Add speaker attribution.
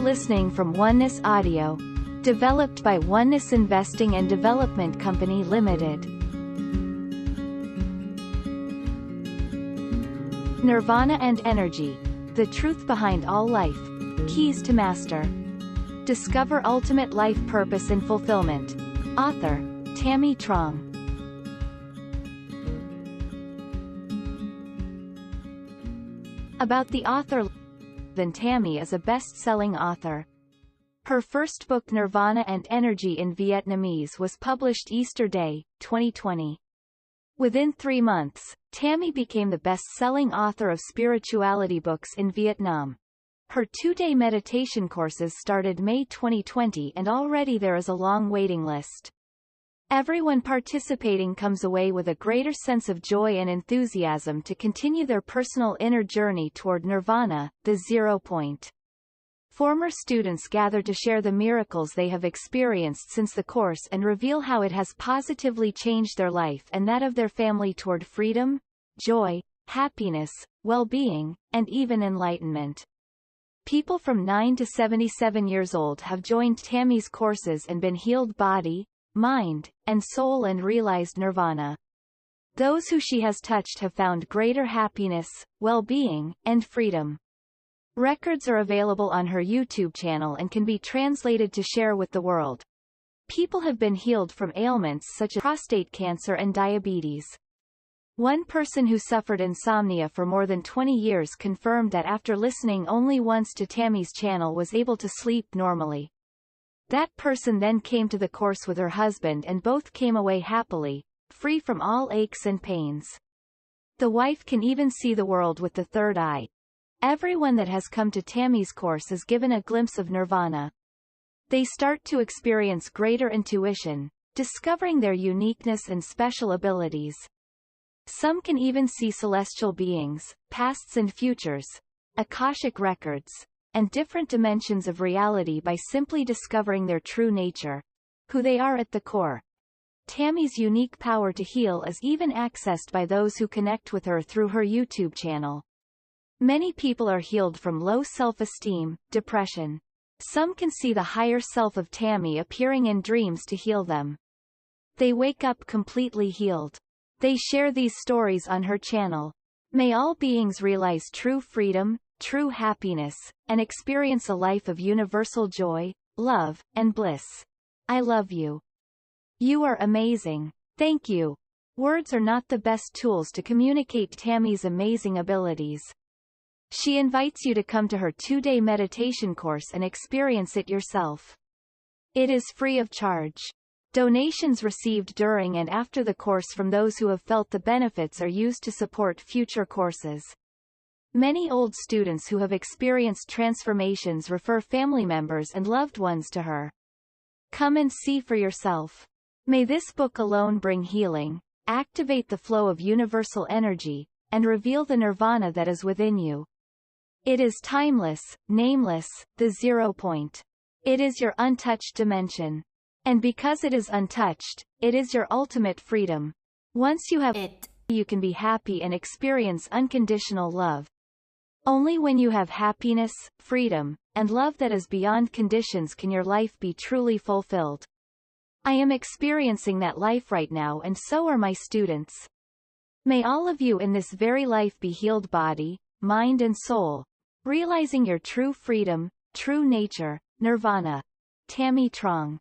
Speaker 1: listening from Oneness Audio. Developed by Oneness Investing and Development Company Limited. Nirvana and Energy. The Truth Behind All Life. Keys to Master. Discover Ultimate Life Purpose and Fulfillment. Author. Tammie Truong. About the author Then Tammie is a best-selling author. Her first book Nirvana and Energy in Vietnamese was published Easter Day, 2020. Within three months, Tammie became the best-selling author of spirituality books in Vietnam. Her two-day meditation courses started May 2020 and already there is a long waiting list. Everyone participating comes away with a greater sense of joy and enthusiasm to continue their personal inner journey toward nirvana, the zero point. Former students gather to share the miracles they have experienced since the course and reveal how it has positively changed their life and that of their family toward freedom, joy, happiness, well-being, and even enlightenment. People from 9 to 77 years old have joined Tammie's courses and been healed body, mind, and soul and realized nirvana. Those who she has touched have found greater happiness, well-being, and freedom. Records are available on her YouTube channel and can be translated to share with the world. People have been healed from ailments such as prostate cancer and diabetes. One person who suffered insomnia for more than 20 years confirmed that after listening only once to Tammie's channel was able to sleep normally. That person then came to the course with her husband and both came away happily, free from all aches and pains. The wife can even see the world with the third eye. Everyone that has come to Tammie's course is given a glimpse of nirvana. They start to experience greater intuition, discovering their uniqueness and special abilities. Some can even see celestial beings, pasts and futures, Akashic records, and different dimensions of reality by simply discovering their true nature, who they are at the core. Tammie's unique power to heal is even accessed by those who connect with her through her YouTube channel. Many people are healed from low self-esteem, depression. Some can see the higher self of Tammie appearing in dreams to heal them. They wake up completely healed. They share these stories on her channel. May all beings realize true freedom, true happiness, and experience a life of universal joy, love, and bliss. I love you. You are amazing. Thank you. Words are not the best tools to communicate Tammie's amazing abilities. She invites you to come to her two-day meditation course and experience it yourself. It is free of charge. Donations received during and after the course from those who have felt the benefits are used to support future courses. Many old students who have experienced transformations refer family members and loved ones to her. Come and see for yourself. May this book alone bring healing, activate the flow of universal energy, and reveal the nirvana that is within you. It is timeless, nameless, the zero point. It is your untouched dimension. And because it is untouched, it is your ultimate freedom. Once you have it, you can be happy and experience unconditional love. Only when you have happiness, freedom, and love that is beyond conditions can your life be truly fulfilled. I am experiencing that life right now and so are my students. May all of you in this very life be healed body, mind and soul, realizing your true freedom, true nature, nirvana. Tammie Truong